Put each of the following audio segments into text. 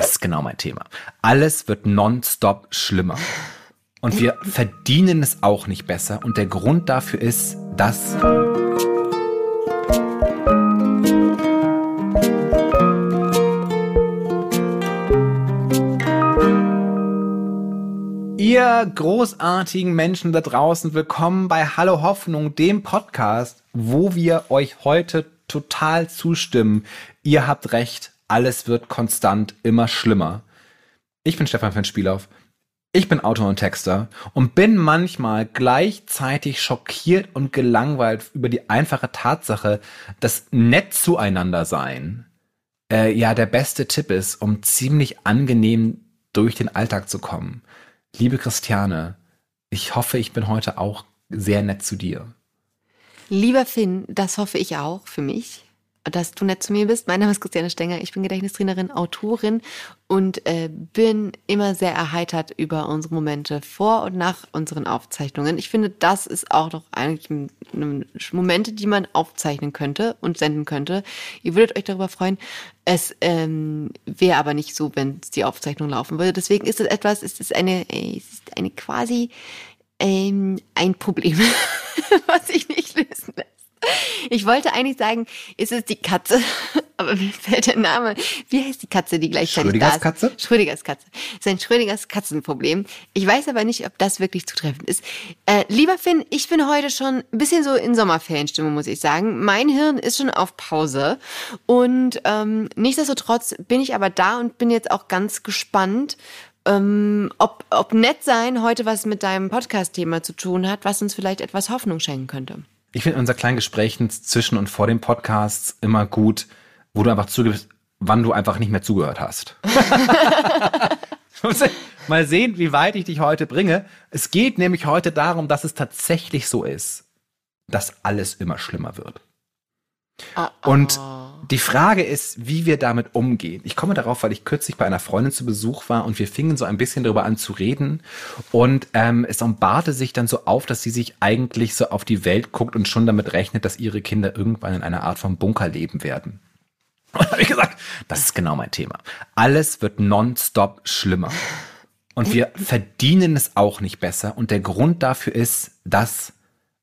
Das ist genau mein Thema. Alles wird nonstop schlimmer. Und wir verdienen es auch nicht besser. Und der Grund dafür ist, dass... Ihr großartigen Menschen da draußen, willkommen bei Hallo Hoffnung, dem Podcast, wo wir euch heute total zustimmen. Ihr habt recht, alles wird konstant immer schlimmer. Ich bin Stefan von Spielauf. Ich bin Autor und Texter und bin manchmal gleichzeitig schockiert und gelangweilt über die einfache Tatsache, dass nett zueinander sein äh, ja der beste Tipp ist, um ziemlich angenehm durch den Alltag zu kommen. Liebe Christiane, ich hoffe, ich bin heute auch sehr nett zu dir. Lieber Finn, das hoffe ich auch für mich dass du nett zu mir bist. Mein Name ist Christiane Stenger, ich bin Gedächtnistrainerin, Autorin und äh, bin immer sehr erheitert über unsere Momente vor und nach unseren Aufzeichnungen. Ich finde, das ist auch doch eigentlich Momente, die man aufzeichnen könnte und senden könnte. Ihr würdet euch darüber freuen. Es ähm, wäre aber nicht so, wenn die Aufzeichnung laufen würde. Deswegen ist es etwas, es ist eine, ist eine quasi ähm, ein Problem, was sich nicht. Ich wollte eigentlich sagen, ist es die Katze, aber mir fällt der Name. Wie heißt die Katze, die gleichzeitig Schrödingers da ist? Katze? Schrödingers Katze. Das ist ein Schrödingers Katzenproblem. Ich weiß aber nicht, ob das wirklich zutreffend ist. Äh, lieber Finn, ich bin heute schon ein bisschen so in Sommerferienstimmung, muss ich sagen. Mein Hirn ist schon auf Pause. Und ähm, nichtsdestotrotz bin ich aber da und bin jetzt auch ganz gespannt, ähm, ob, ob nett sein heute was mit deinem Podcast-Thema zu tun hat, was uns vielleicht etwas Hoffnung schenken könnte. Ich finde unser kleinen Gesprächen zwischen und vor dem Podcast immer gut, wo du einfach zugibst, wann du einfach nicht mehr zugehört hast. Mal sehen, wie weit ich dich heute bringe. Es geht nämlich heute darum, dass es tatsächlich so ist, dass alles immer schlimmer wird. Oh, oh. Und die Frage ist, wie wir damit umgehen. Ich komme darauf, weil ich kürzlich bei einer Freundin zu Besuch war und wir fingen so ein bisschen darüber an zu reden. Und ähm, es umbarte sich dann so auf, dass sie sich eigentlich so auf die Welt guckt und schon damit rechnet, dass ihre Kinder irgendwann in einer Art von Bunker leben werden. Und da habe ich gesagt, das ist genau mein Thema. Alles wird nonstop schlimmer. Und wir verdienen es auch nicht besser. Und der Grund dafür ist, dass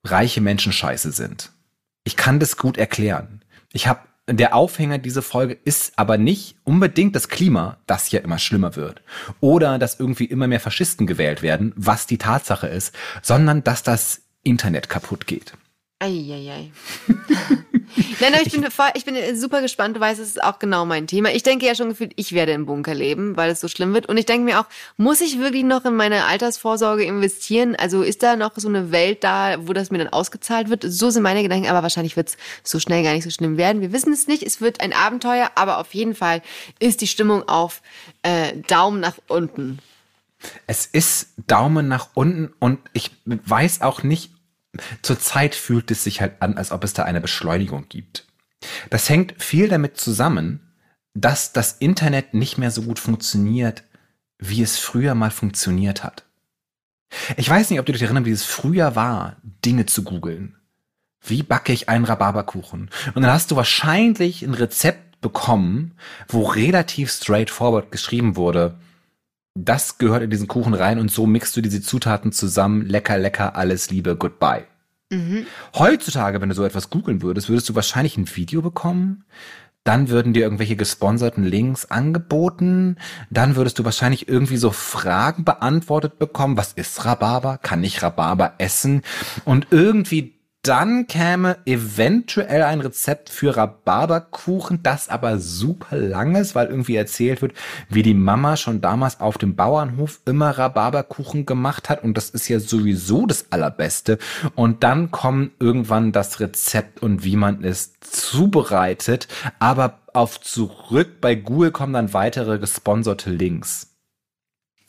reiche Menschen scheiße sind. Ich kann das gut erklären. Ich habe der Aufhänger dieser Folge ist aber nicht unbedingt das Klima, das ja immer schlimmer wird. Oder dass irgendwie immer mehr Faschisten gewählt werden, was die Tatsache ist, sondern dass das Internet kaputt geht. Eieiei. Nein, nein, ich bin, voll, ich bin super gespannt. Du weißt, es ist auch genau mein Thema. Ich denke ja schon gefühlt, ich werde im Bunker leben, weil es so schlimm wird. Und ich denke mir auch, muss ich wirklich noch in meine Altersvorsorge investieren? Also ist da noch so eine Welt da, wo das mir dann ausgezahlt wird? So sind meine Gedanken, aber wahrscheinlich wird es so schnell gar nicht so schlimm werden. Wir wissen es nicht. Es wird ein Abenteuer, aber auf jeden Fall ist die Stimmung auf äh, Daumen nach unten. Es ist Daumen nach unten und ich weiß auch nicht, Zurzeit fühlt es sich halt an, als ob es da eine Beschleunigung gibt. Das hängt viel damit zusammen, dass das Internet nicht mehr so gut funktioniert, wie es früher mal funktioniert hat. Ich weiß nicht, ob du dich erinnerst, wie es früher war, Dinge zu googeln. Wie backe ich einen Rhabarberkuchen? Und dann hast du wahrscheinlich ein Rezept bekommen, wo relativ straightforward geschrieben wurde, das gehört in diesen Kuchen rein und so mixt du diese Zutaten zusammen. Lecker, lecker, alles Liebe, goodbye. Mhm. Heutzutage, wenn du so etwas googeln würdest, würdest du wahrscheinlich ein Video bekommen. Dann würden dir irgendwelche gesponserten Links angeboten. Dann würdest du wahrscheinlich irgendwie so Fragen beantwortet bekommen. Was ist Rhabarber? Kann ich Rhabarber essen? Und irgendwie dann käme eventuell ein Rezept für Rhabarberkuchen, das aber super lang ist, weil irgendwie erzählt wird, wie die Mama schon damals auf dem Bauernhof immer Rhabarberkuchen gemacht hat und das ist ja sowieso das Allerbeste. Und dann kommt irgendwann das Rezept und wie man es zubereitet, aber auf zurück bei Google kommen dann weitere gesponserte Links.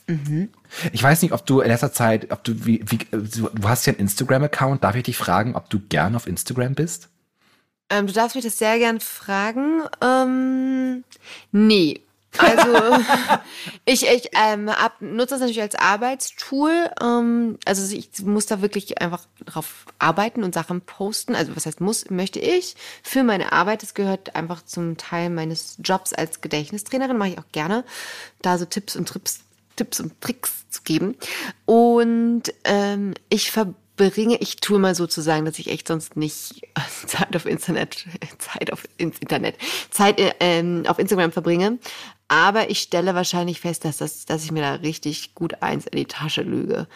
Mhm. Ich weiß nicht, ob du in letzter Zeit, ob du wie, wie du hast ja einen Instagram-Account. Darf ich dich fragen, ob du gern auf Instagram bist? Ähm, du darfst mich das sehr gern fragen. Ähm, nee. Also ich, ich ähm, ab, nutze das natürlich als Arbeitstool. Ähm, also ich muss da wirklich einfach drauf arbeiten und Sachen posten. Also was heißt muss, möchte ich für meine Arbeit. Das gehört einfach zum Teil meines Jobs als Gedächtnistrainerin. Mache ich auch gerne, da so Tipps und Trips, Tipps und Tricks zu geben. Und ähm, ich verbringe, ich tue mal sozusagen, dass ich echt sonst nicht Zeit auf Internet, Zeit auf ins Internet, Zeit äh, ähm, auf Instagram verbringe. Aber ich stelle wahrscheinlich fest, dass, das, dass ich mir da richtig gut eins in die Tasche lüge.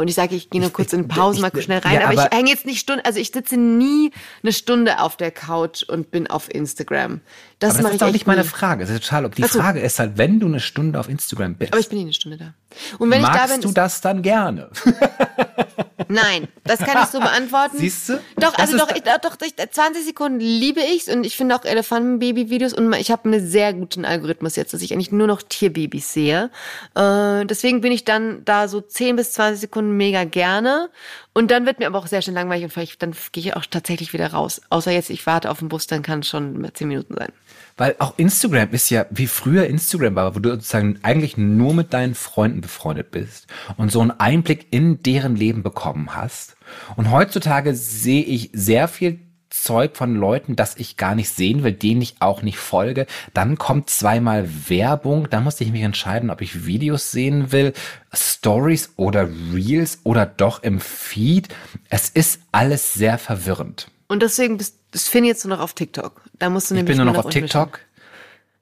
Und ich sage, ich gehe nur kurz in Pause, mal schnell rein. Ja, aber, aber, ich hänge jetzt nicht Stunden, also ich sitze nie eine Stunde auf der Couch und bin auf Instagram. Das, aber das ist doch nicht meine Frage. Das ist total okay. Die so. Frage ist halt, wenn du eine Stunde auf Instagram bist. Aber ich bin nie eine Stunde da. Und wenn magst ich da bin, du das dann gerne? Nein, das kann ich so beantworten. Siehst du? Doch, also doch, ich, doch, 20 Sekunden liebe ich's und ich finde auch Elefantenbaby-Videos und ich habe einen sehr guten Algorithmus jetzt, dass ich eigentlich nur noch Tierbabys sehe. Äh, deswegen bin ich dann da so 10 bis 20 Sekunden mega gerne und dann wird mir aber auch sehr schnell langweilig und vielleicht dann gehe ich auch tatsächlich wieder raus. Außer jetzt, ich warte auf den Bus, dann kann es schon 10 Minuten sein. Weil auch Instagram ist ja wie früher Instagram war, wo du sozusagen eigentlich nur mit deinen Freunden befreundet bist und so einen Einblick in deren Leben bekommen hast. Und heutzutage sehe ich sehr viel Zeug von Leuten, das ich gar nicht sehen will, denen ich auch nicht folge. Dann kommt zweimal Werbung. Da musste ich mich entscheiden, ob ich Videos sehen will, Stories oder Reels oder doch im Feed. Es ist alles sehr verwirrend. Und deswegen bist das finde jetzt nur noch auf TikTok. Da musst du nämlich Ich bin nur noch auf TikTok.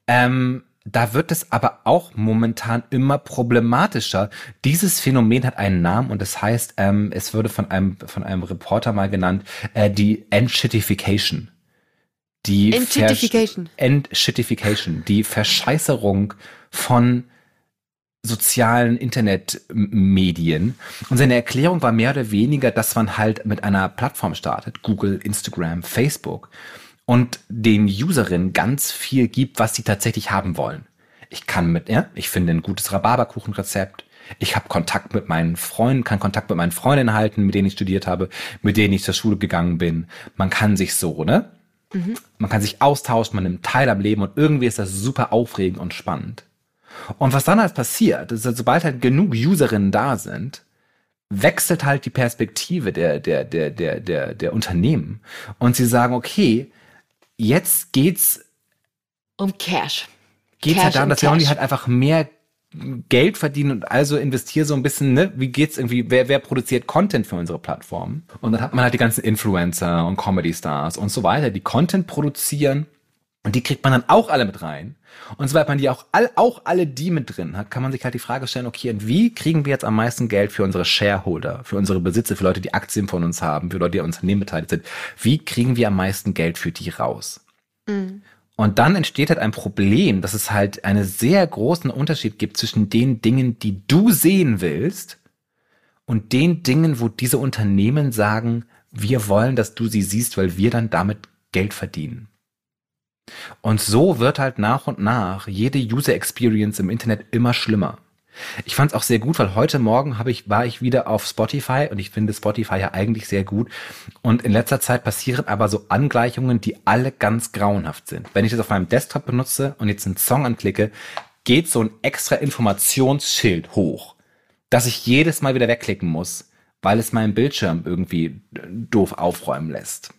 Ähm, da wird es aber auch momentan immer problematischer. Dieses Phänomen hat einen Namen und das heißt, ähm, es wurde von einem, von einem Reporter mal genannt, äh, die Entshittification. Die Entshittification. Entshittification. Die Verscheißerung von sozialen Internetmedien. Und seine Erklärung war mehr oder weniger, dass man halt mit einer Plattform startet, Google, Instagram, Facebook, und den Userinnen ganz viel gibt, was sie tatsächlich haben wollen. Ich kann mit, ja, ich finde ein gutes Rhabarberkuchenrezept. Ich habe Kontakt mit meinen Freunden, kann Kontakt mit meinen Freundinnen halten, mit denen ich studiert habe, mit denen ich zur Schule gegangen bin. Man kann sich so, ne? Mhm. Man kann sich austauschen, man nimmt teil am Leben und irgendwie ist das super aufregend und spannend. Und was dann halt passiert, ist, sobald halt genug Userinnen da sind, wechselt halt die Perspektive der, der, der, der, der, der Unternehmen. Und sie sagen, okay, jetzt geht's um Cash. Geht's Cash halt darum, dass wir halt einfach mehr Geld verdienen und also investiere so ein bisschen, ne, wie geht's irgendwie, wer, wer produziert Content für unsere Plattform? Und dann hat man halt die ganzen Influencer und Comedy Stars und so weiter, die Content produzieren und die kriegt man dann auch alle mit rein. Und sobald man die auch, all, auch alle die mit drin hat, kann man sich halt die Frage stellen, okay, und wie kriegen wir jetzt am meisten Geld für unsere Shareholder, für unsere Besitzer, für Leute, die Aktien von uns haben, für Leute, die an Unternehmen beteiligt sind? Wie kriegen wir am meisten Geld für die raus? Mhm. Und dann entsteht halt ein Problem, dass es halt einen sehr großen Unterschied gibt zwischen den Dingen, die du sehen willst und den Dingen, wo diese Unternehmen sagen, wir wollen, dass du sie siehst, weil wir dann damit Geld verdienen. Und so wird halt nach und nach jede User Experience im Internet immer schlimmer. Ich fand es auch sehr gut, weil heute Morgen habe ich, war ich wieder auf Spotify und ich finde Spotify ja eigentlich sehr gut. Und in letzter Zeit passieren aber so Angleichungen, die alle ganz grauenhaft sind. Wenn ich das auf meinem Desktop benutze und jetzt einen Song anklicke, geht so ein extra Informationsschild hoch, dass ich jedes Mal wieder wegklicken muss, weil es meinen Bildschirm irgendwie doof aufräumen lässt.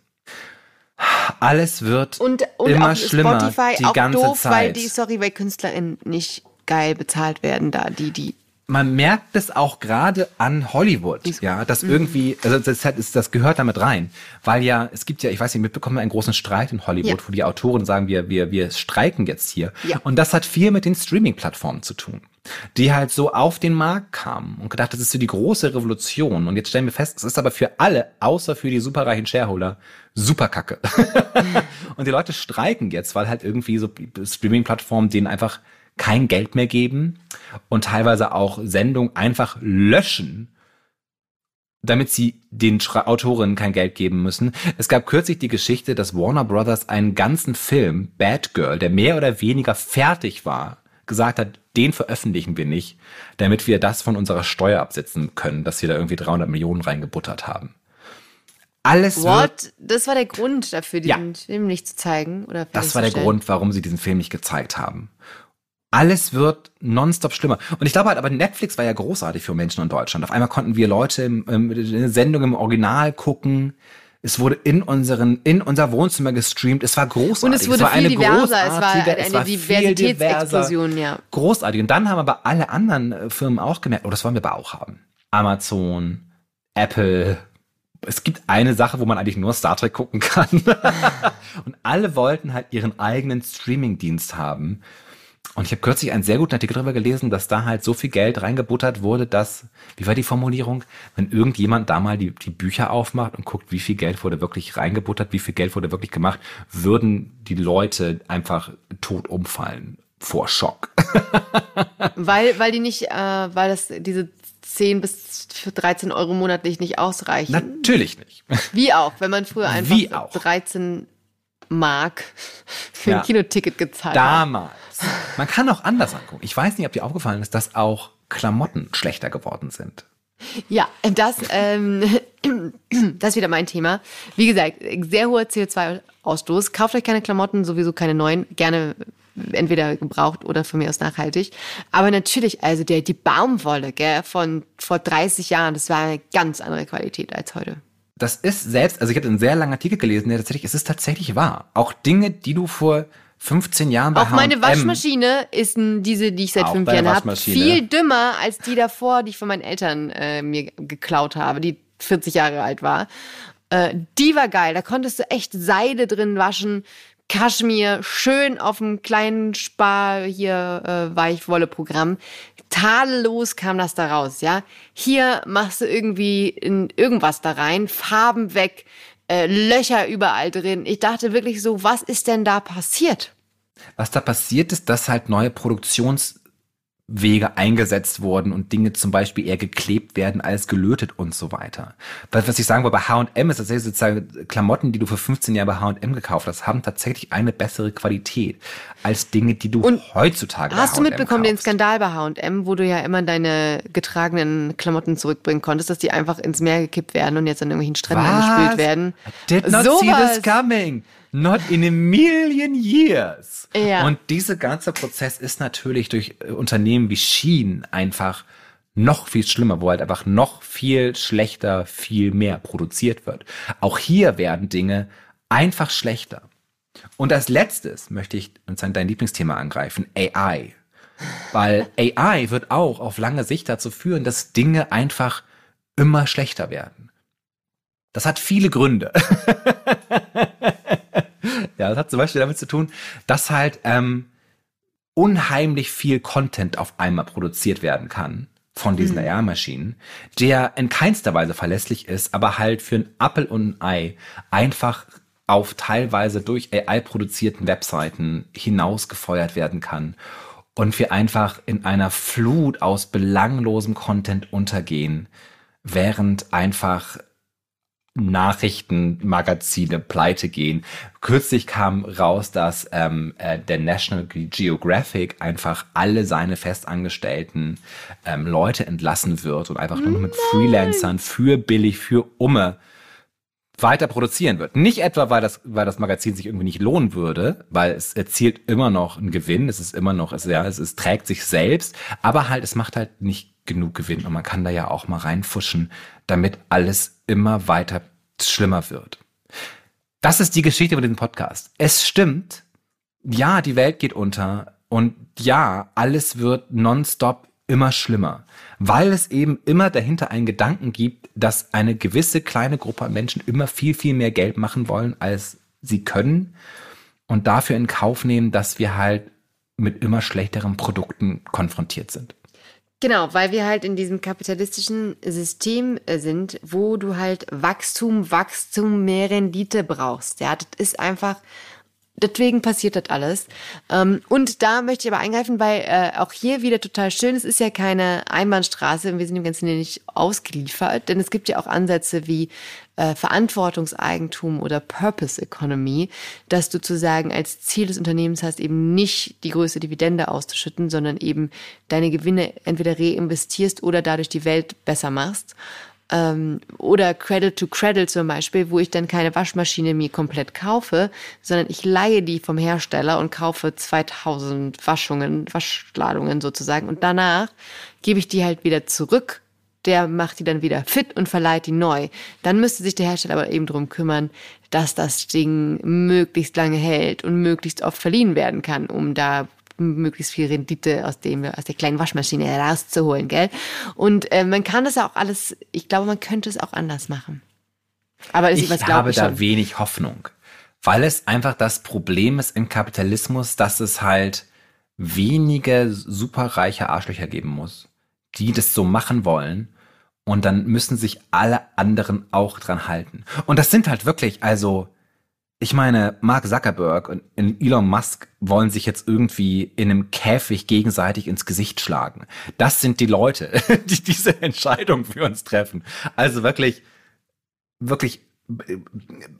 Alles wird und, und immer schlimmer Spotify die auch ganze doof, Zeit. Weil die, sorry, weil KünstlerInnen nicht geil bezahlt werden da, die, die man merkt es auch gerade an Hollywood, ja, dass mhm. irgendwie, also das, das, das gehört damit rein, weil ja, es gibt ja, ich weiß nicht, mitbekommen einen großen Streit in Hollywood, ja. wo die Autoren sagen, wir, wir, wir streiken jetzt hier. Ja. Und das hat viel mit den Streaming-Plattformen zu tun, die halt so auf den Markt kamen und gedacht, das ist so die große Revolution. Und jetzt stellen wir fest, es ist aber für alle, außer für die superreichen Shareholder, super kacke. und die Leute streiken jetzt, weil halt irgendwie so Streaming-Plattformen denen einfach kein Geld mehr geben und teilweise auch Sendungen einfach löschen, damit sie den Autorinnen kein Geld geben müssen. Es gab kürzlich die Geschichte, dass Warner Brothers einen ganzen Film, Bad Girl, der mehr oder weniger fertig war, gesagt hat, den veröffentlichen wir nicht, damit wir das von unserer Steuer absetzen können, dass wir da irgendwie 300 Millionen reingebuttert haben. Alles What? Das war der Grund dafür, diesen ja. Film nicht zu zeigen? Oder das war der Grund, warum sie diesen Film nicht gezeigt haben. alles wird nonstop schlimmer. Und ich glaube halt, aber Netflix war ja großartig für Menschen in Deutschland. Auf einmal konnten wir Leute im, eine Sendung im Original gucken. Es wurde in unseren, in unser Wohnzimmer gestreamt. Es war großartig. Und es wurde es war viel eine diverser. Es war eine es war Diversitätsexplosion, ja. Großartig. Und dann haben aber alle anderen äh, Firmen auch gemerkt, oh, das wollen wir aber auch haben. Amazon, Apple. Es gibt eine Sache, wo man eigentlich nur Star Trek gucken kann. Und alle wollten halt ihren eigenen Streaming-Dienst haben. Und ich habe kürzlich einen sehr guten Artikel darüber gelesen, dass da halt so viel Geld reingebuttert wurde, dass, wie war die Formulierung, wenn irgendjemand da mal die, die Bücher aufmacht und guckt, wie viel Geld wurde wirklich reingebuttert, wie viel Geld wurde wirklich gemacht, würden die Leute einfach tot umfallen vor Schock. Weil, weil die nicht, äh, weil das diese 10 bis 13 Euro monatlich nicht ausreichen. Natürlich nicht. Wie auch, wenn man früher einfach Wie auch. 13 Mark für Ja. ein Kinoticket gezahlt hat. Damals. Man kann auch anders angucken. Ich weiß nicht, ob dir aufgefallen ist, dass auch Klamotten schlechter geworden sind. Ja, das, ähm, das ist wieder mein Thema. Wie gesagt, sehr hoher CO2-Ausstoß. Kauft euch keine Klamotten, sowieso keine neuen. Gerne entweder gebraucht oder von mir aus nachhaltig. Aber natürlich, also der, die Baumwolle gell, von vor 30 Jahren, das war eine ganz andere Qualität als heute. Das ist selbst, also ich habe einen sehr langen Artikel gelesen, der tatsächlich, es ist tatsächlich wahr. Auch Dinge, die du vor 15 Jahren bei Auch meine H&M Waschmaschine ist diese, die ich seit Auch fünf Jahren habe, viel dümmer als die davor, die ich von meinen Eltern äh, mir geklaut habe, die 40 Jahre alt war. Äh, die war geil. Da konntest du echt Seide drin waschen, Kaschmir, schön auf dem kleinen Spar hier äh, Weichwolle-Programm. Tadellos kam das da raus, ja. Hier machst du irgendwie in irgendwas da rein, Farben weg, äh, Löcher überall drin. Ich dachte wirklich so, was ist denn da passiert? Was da passiert ist, dass halt neue Produktionswege eingesetzt wurden und Dinge zum Beispiel eher geklebt werden als gelötet und so weiter. Was, was ich sagen wollte, bei H&M ist tatsächlich sozusagen Klamotten, die du für 15 Jahre bei H&M gekauft hast, haben tatsächlich eine bessere Qualität als Dinge, die du Und heutzutage Hast du mitbekommen den kaufst. Skandal bei H&M, wo du ja immer deine getragenen Klamotten zurückbringen konntest, dass die einfach ins Meer gekippt werden und jetzt an irgendwelchen Stränden angespült werden? Did not see Sowas. this coming. Not in a million years. Ja. Und dieser ganze Prozess ist natürlich durch äh, Unternehmen wie Shein einfach noch viel schlimmer, wo halt einfach noch viel schlechter, viel mehr produziert wird. Auch hier werden Dinge einfach schlechter. Und als letztes möchte ich uns dein Lieblingsthema angreifen, AI. Weil AI wird auch auf lange Sicht dazu führen, dass Dinge einfach immer schlechter werden. Das hat viele Gründe. ja, das hat zum Beispiel damit zu tun, dass halt ähm, unheimlich viel Content auf einmal produziert werden kann von diesen AI-Maschinen, der in keinster Weise verlässlich ist, aber halt für ein Apple und ein Ei einfach auf teilweise durch AI produzierten Webseiten hinausgefeuert werden kann und wir einfach in einer Flut aus belanglosem Content untergehen, während einfach Nachrichtenmagazine pleite gehen. Kürzlich kam raus, dass ähm, äh, der National Geographic einfach alle seine festangestellten ähm, Leute entlassen wird und einfach nur mit Freelancern für billig, für Umme weiter produzieren wird. Nicht etwa, weil das, weil das Magazin sich irgendwie nicht lohnen würde, weil es erzielt immer noch einen Gewinn, es ist immer noch, es, ja, es, es trägt sich selbst, aber halt, es macht halt nicht genug Gewinn und man kann da ja auch mal reinfuschen, damit alles immer weiter schlimmer wird. Das ist die Geschichte über diesen Podcast. Es stimmt, ja, die Welt geht unter und ja, alles wird nonstop immer schlimmer, weil es eben immer dahinter einen Gedanken gibt, dass eine gewisse kleine Gruppe an Menschen immer viel, viel mehr Geld machen wollen, als sie können und dafür in Kauf nehmen, dass wir halt mit immer schlechteren Produkten konfrontiert sind. Genau, weil wir halt in diesem kapitalistischen System äh, sind, wo du halt Wachstum, Wachstum, mehr Rendite brauchst. Ja, das ist einfach, deswegen passiert das alles. Ähm, und da möchte ich aber eingreifen, weil äh, auch hier wieder total schön, es ist ja keine Einbahnstraße und wir sind dem Ganzen nicht ausgeliefert, denn es gibt ja auch Ansätze wie äh, Verantwortungseigentum oder Purpose Economy, dass du zu sagen als Ziel des Unternehmens hast, eben nicht die größte Dividende auszuschütten, sondern eben deine Gewinne entweder reinvestierst oder dadurch die Welt besser machst. Ähm, oder Credit to Credit zum Beispiel, wo ich dann keine Waschmaschine mir komplett kaufe, sondern ich leihe die vom Hersteller und kaufe 2000 Waschungen, Waschladungen sozusagen und danach gebe ich die halt wieder zurück. Der macht die dann wieder fit und verleiht die neu. Dann müsste sich der Hersteller aber eben drum kümmern, dass das Ding möglichst lange hält und möglichst oft verliehen werden kann, um da möglichst viel Rendite aus dem aus der kleinen Waschmaschine herauszuholen, gell? Und äh, man kann das auch alles, ich glaube, man könnte es auch anders machen. Aber ich habe ich da wenig Hoffnung, weil es einfach das Problem ist im Kapitalismus, dass es halt wenige superreiche Arschlöcher geben muss, die das so machen wollen. Und dann müssen sich alle anderen auch dran halten. Und das sind halt wirklich, also, ich meine, Mark Zuckerberg und Elon Musk wollen sich jetzt irgendwie in einem Käfig gegenseitig ins Gesicht schlagen. Das sind die Leute, die diese Entscheidung für uns treffen. Also wirklich, wirklich äh,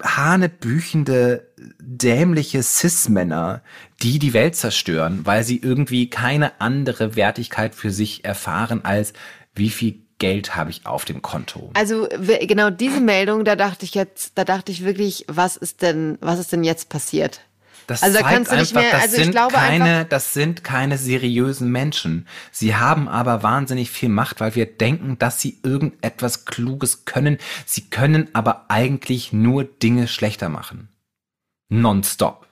hanebüchende, dämliche Cis-Männer, die die Welt zerstören, weil sie irgendwie keine andere Wertigkeit für sich erfahren als wie viel Geld habe ich auf dem Konto. Also genau diese Meldung, da dachte ich jetzt, da dachte ich wirklich, was ist denn, was ist denn jetzt passiert? Das also da kannst du nicht einfach, mehr, das also sind ich glaube keine, einfach, das sind keine seriösen Menschen. Sie haben aber wahnsinnig viel Macht, weil wir denken, dass sie irgendetwas Kluges können. Sie können aber eigentlich nur Dinge schlechter machen. Nonstop.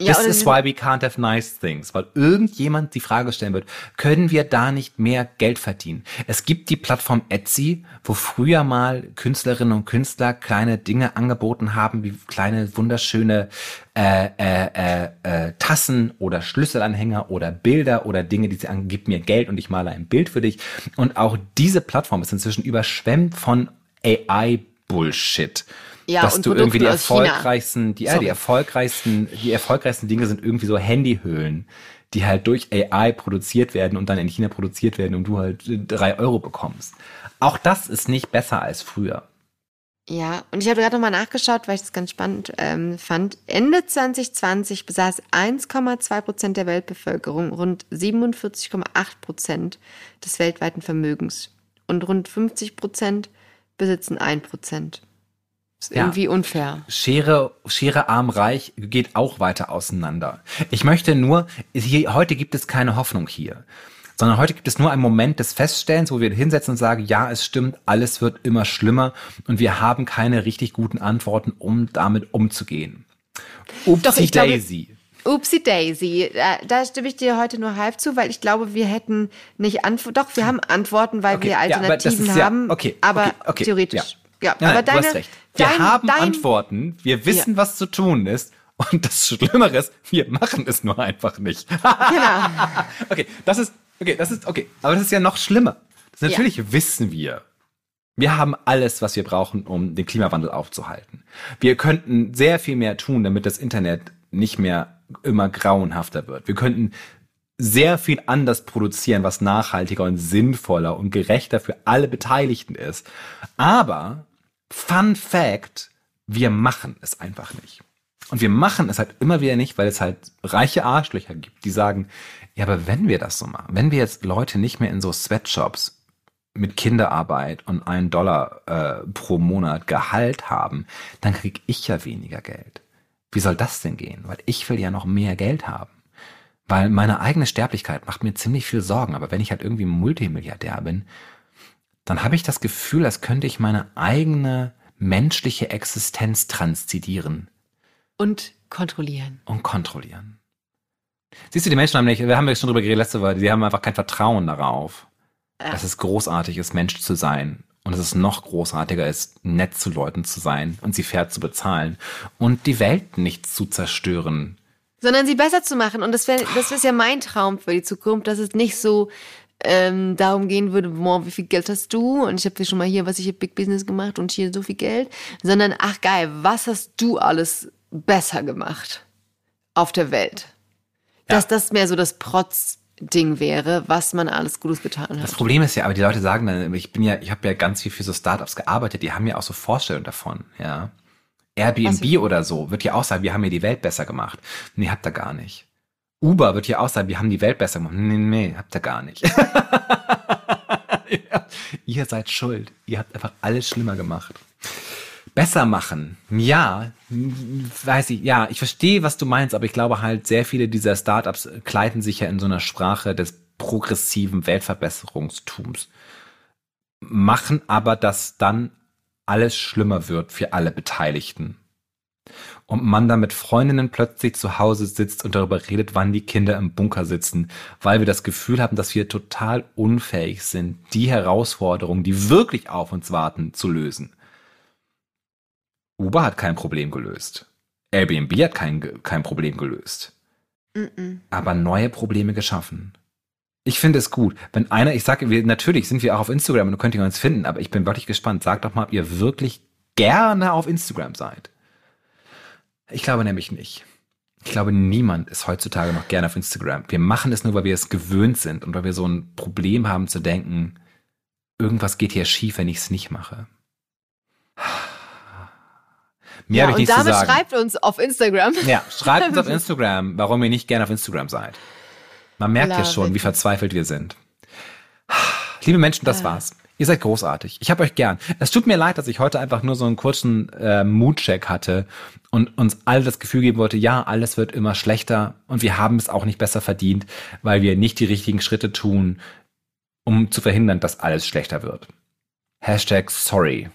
Ja, This is why we can't have nice things. Weil irgendjemand die Frage stellen wird, können wir da nicht mehr Geld verdienen? Es gibt die Plattform Etsy, wo früher mal Künstlerinnen und Künstler kleine Dinge angeboten haben, wie kleine wunderschöne äh, äh, äh, äh, Tassen oder Schlüsselanhänger oder Bilder oder Dinge, die sie an, gib mir Geld und ich male ein Bild für dich. Und auch diese Plattform ist inzwischen überschwemmt von AI-Bullshit. Ja, dass du irgendwie die erfolgreichsten, die, ja, die erfolgreichsten, die erfolgreichsten Dinge sind irgendwie so Handyhüllen, die halt durch AI produziert werden und dann in China produziert werden und du halt drei Euro bekommst. Auch das ist nicht besser als früher. Ja, und ich habe gerade nochmal nachgeschaut, weil ich das ganz spannend ähm, fand. Ende 2020 besaß 1,2 Prozent der Weltbevölkerung rund 47,8 Prozent des weltweiten Vermögens und rund 50 Prozent besitzen 1 Prozent. Ist ja. irgendwie unfair. Schere, Schere arm reich geht auch weiter auseinander. Ich möchte nur, hier, heute gibt es keine Hoffnung hier. Sondern heute gibt es nur einen Moment des Feststellens, wo wir hinsetzen und sagen, ja, es stimmt, alles wird immer schlimmer und wir haben keine richtig guten Antworten, um damit umzugehen. Upsi Daisy. Upsi Daisy, da, da, stimme ich dir heute nur halb zu, weil ich glaube, wir hätten nicht Antworten. Doch, wir haben Antworten, weil okay, wir Alternativen ja, haben, ja, okay, aber okay, okay, theoretisch. Ja. Ja, Nein, aber deine, du hast recht. Wir dein, haben dein, Antworten, wir wissen, ja. was zu tun ist. Und das Schlimmere ist, wir machen es nur einfach nicht. genau. okay, das ist, okay, das ist, okay. Aber das ist ja noch schlimmer. natürlich ja. wissen wir, wir haben alles, was wir brauchen, um den Klimawandel aufzuhalten. Wir könnten sehr viel mehr tun, damit das Internet nicht mehr immer grauenhafter wird. Wir könnten sehr viel anders produzieren, was nachhaltiger und sinnvoller und gerechter für alle Beteiligten ist. Aber Fun Fact, wir machen es einfach nicht. Und wir machen es halt immer wieder nicht, weil es halt reiche Arschlöcher gibt, die sagen, ja, aber wenn wir das so machen, wenn wir jetzt Leute nicht mehr in so Sweatshops mit Kinderarbeit und einen Dollar äh, pro Monat Gehalt haben, dann krieg ich ja weniger Geld. Wie soll das denn gehen? Weil ich will ja noch mehr Geld haben. Weil meine eigene Sterblichkeit macht mir ziemlich viel Sorgen. Aber wenn ich halt irgendwie Multimilliardär bin, dann habe ich das Gefühl, als könnte ich meine eigene menschliche Existenz transzidieren. Und kontrollieren. Und kontrollieren. Siehst du, die Menschen haben nicht, wir haben ja schon drüber geredet letzte Woche, die haben einfach kein Vertrauen darauf, ja. dass es großartig ist, Mensch zu sein. Und dass es noch großartiger ist, nett zu Leuten zu sein und sie fair zu bezahlen und die Welt nicht zu zerstören. Sondern sie besser zu machen. Und das wäre das wär ja mein Traum für die Zukunft, dass es nicht so ähm, darum gehen würde, boah, wie viel Geld hast du? Und ich habe dir schon mal hier, was ich hier Big Business gemacht und hier so viel Geld. Sondern, ach geil, was hast du alles besser gemacht auf der Welt? Ja. Dass das mehr so das Protz Ding wäre, was man alles Gutes getan hat. Das Problem ist ja, aber die Leute sagen dann, ich bin ja, ich habe ja ganz viel für so Startups gearbeitet, die haben ja auch so Vorstellungen davon, ja. Airbnb oder so wird ja auch sagen, wir haben ja die Welt besser gemacht. Nee, habt ihr gar nicht. Uber wird hier auch sagen, wir haben die Welt besser gemacht. Nee, nee, habt ihr gar nicht. Ihr seid schuld. Ihr habt einfach alles schlimmer gemacht. Besser machen. Ja, weiß ich. Ja, ich verstehe, was du meinst, aber ich glaube halt, sehr viele dieser Startups kleiden sich ja in so einer Sprache des progressiven Weltverbesserungstums. Machen aber, dass dann alles schlimmer wird für alle Beteiligten und man dann mit Freundinnen plötzlich zu Hause sitzt und darüber redet, wann die Kinder im Bunker sitzen, weil wir das Gefühl haben, dass wir total unfähig sind, die Herausforderungen, die wirklich auf uns warten, zu lösen. Uber hat kein Problem gelöst. Airbnb hat kein, kein Problem gelöst. Mm -mm. Aber neue Probleme geschaffen. Ich finde es gut, wenn einer, ich sage, wir, natürlich sind wir auch auf Instagram und könnt ihr uns finden, aber ich bin wirklich gespannt. Sagt doch mal, ob ihr wirklich gerne auf Instagram seid. Ich glaube nämlich nicht. Ich glaube, niemand ist heutzutage noch gerne auf Instagram. Wir machen es nur, weil wir es gewöhnt sind und weil wir so ein Problem haben zu denken, irgendwas geht hier schief, wenn ich es nicht mache. Mehr ja, und damit schreibt uns auf Instagram. Ja, schreibt uns auf Instagram, warum ihr nicht gerne auf Instagram seid. Man merkt ja schon, wie verzweifelt wir sind. Liebe Menschen, das war's. Ihr seid großartig. Ich habe euch gern. Es tut mir leid, dass ich heute einfach nur so einen kurzen äh, Moodcheck hatte und uns alle das Gefühl geben wollte, ja, alles wird immer schlechter und wir haben es auch nicht besser verdient, weil wir nicht die richtigen Schritte tun, um zu verhindern, dass alles schlechter wird. Hashtag sorry.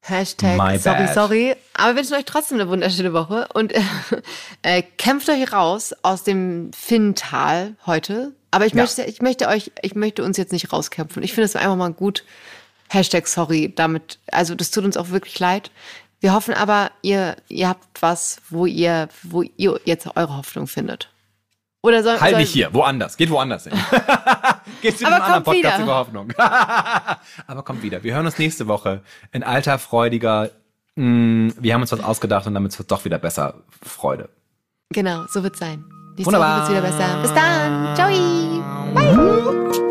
Hashtag My sorry, bad. sorry. Aber wir wünschen euch trotzdem eine wunderschöne Woche und äh, äh, kämpft euch raus aus dem Finntal heute. Aber ich ja. möchte, ich möchte euch, ich möchte uns jetzt nicht rauskämpfen. Ich finde es einfach mal gut. Hashtag sorry. Damit, also das tut uns auch wirklich leid. Wir hoffen aber, ihr, ihr habt was, wo ihr, wo ihr jetzt eure Hoffnung findet. Oder soll, halt soll, nicht hier, woanders. Geht woanders hin. Geht zu einem anderen Podcast wieder. über Hoffnung. aber kommt wieder. Wir hören uns nächste Woche in alter, freudiger, mh, mm, wir haben uns was ausgedacht und damit wird es doch wieder besser. Freude. Genau, so wird es sein. Nächste Wunderbar. Woche wieder besser. Bis dann. Ciao. Bye.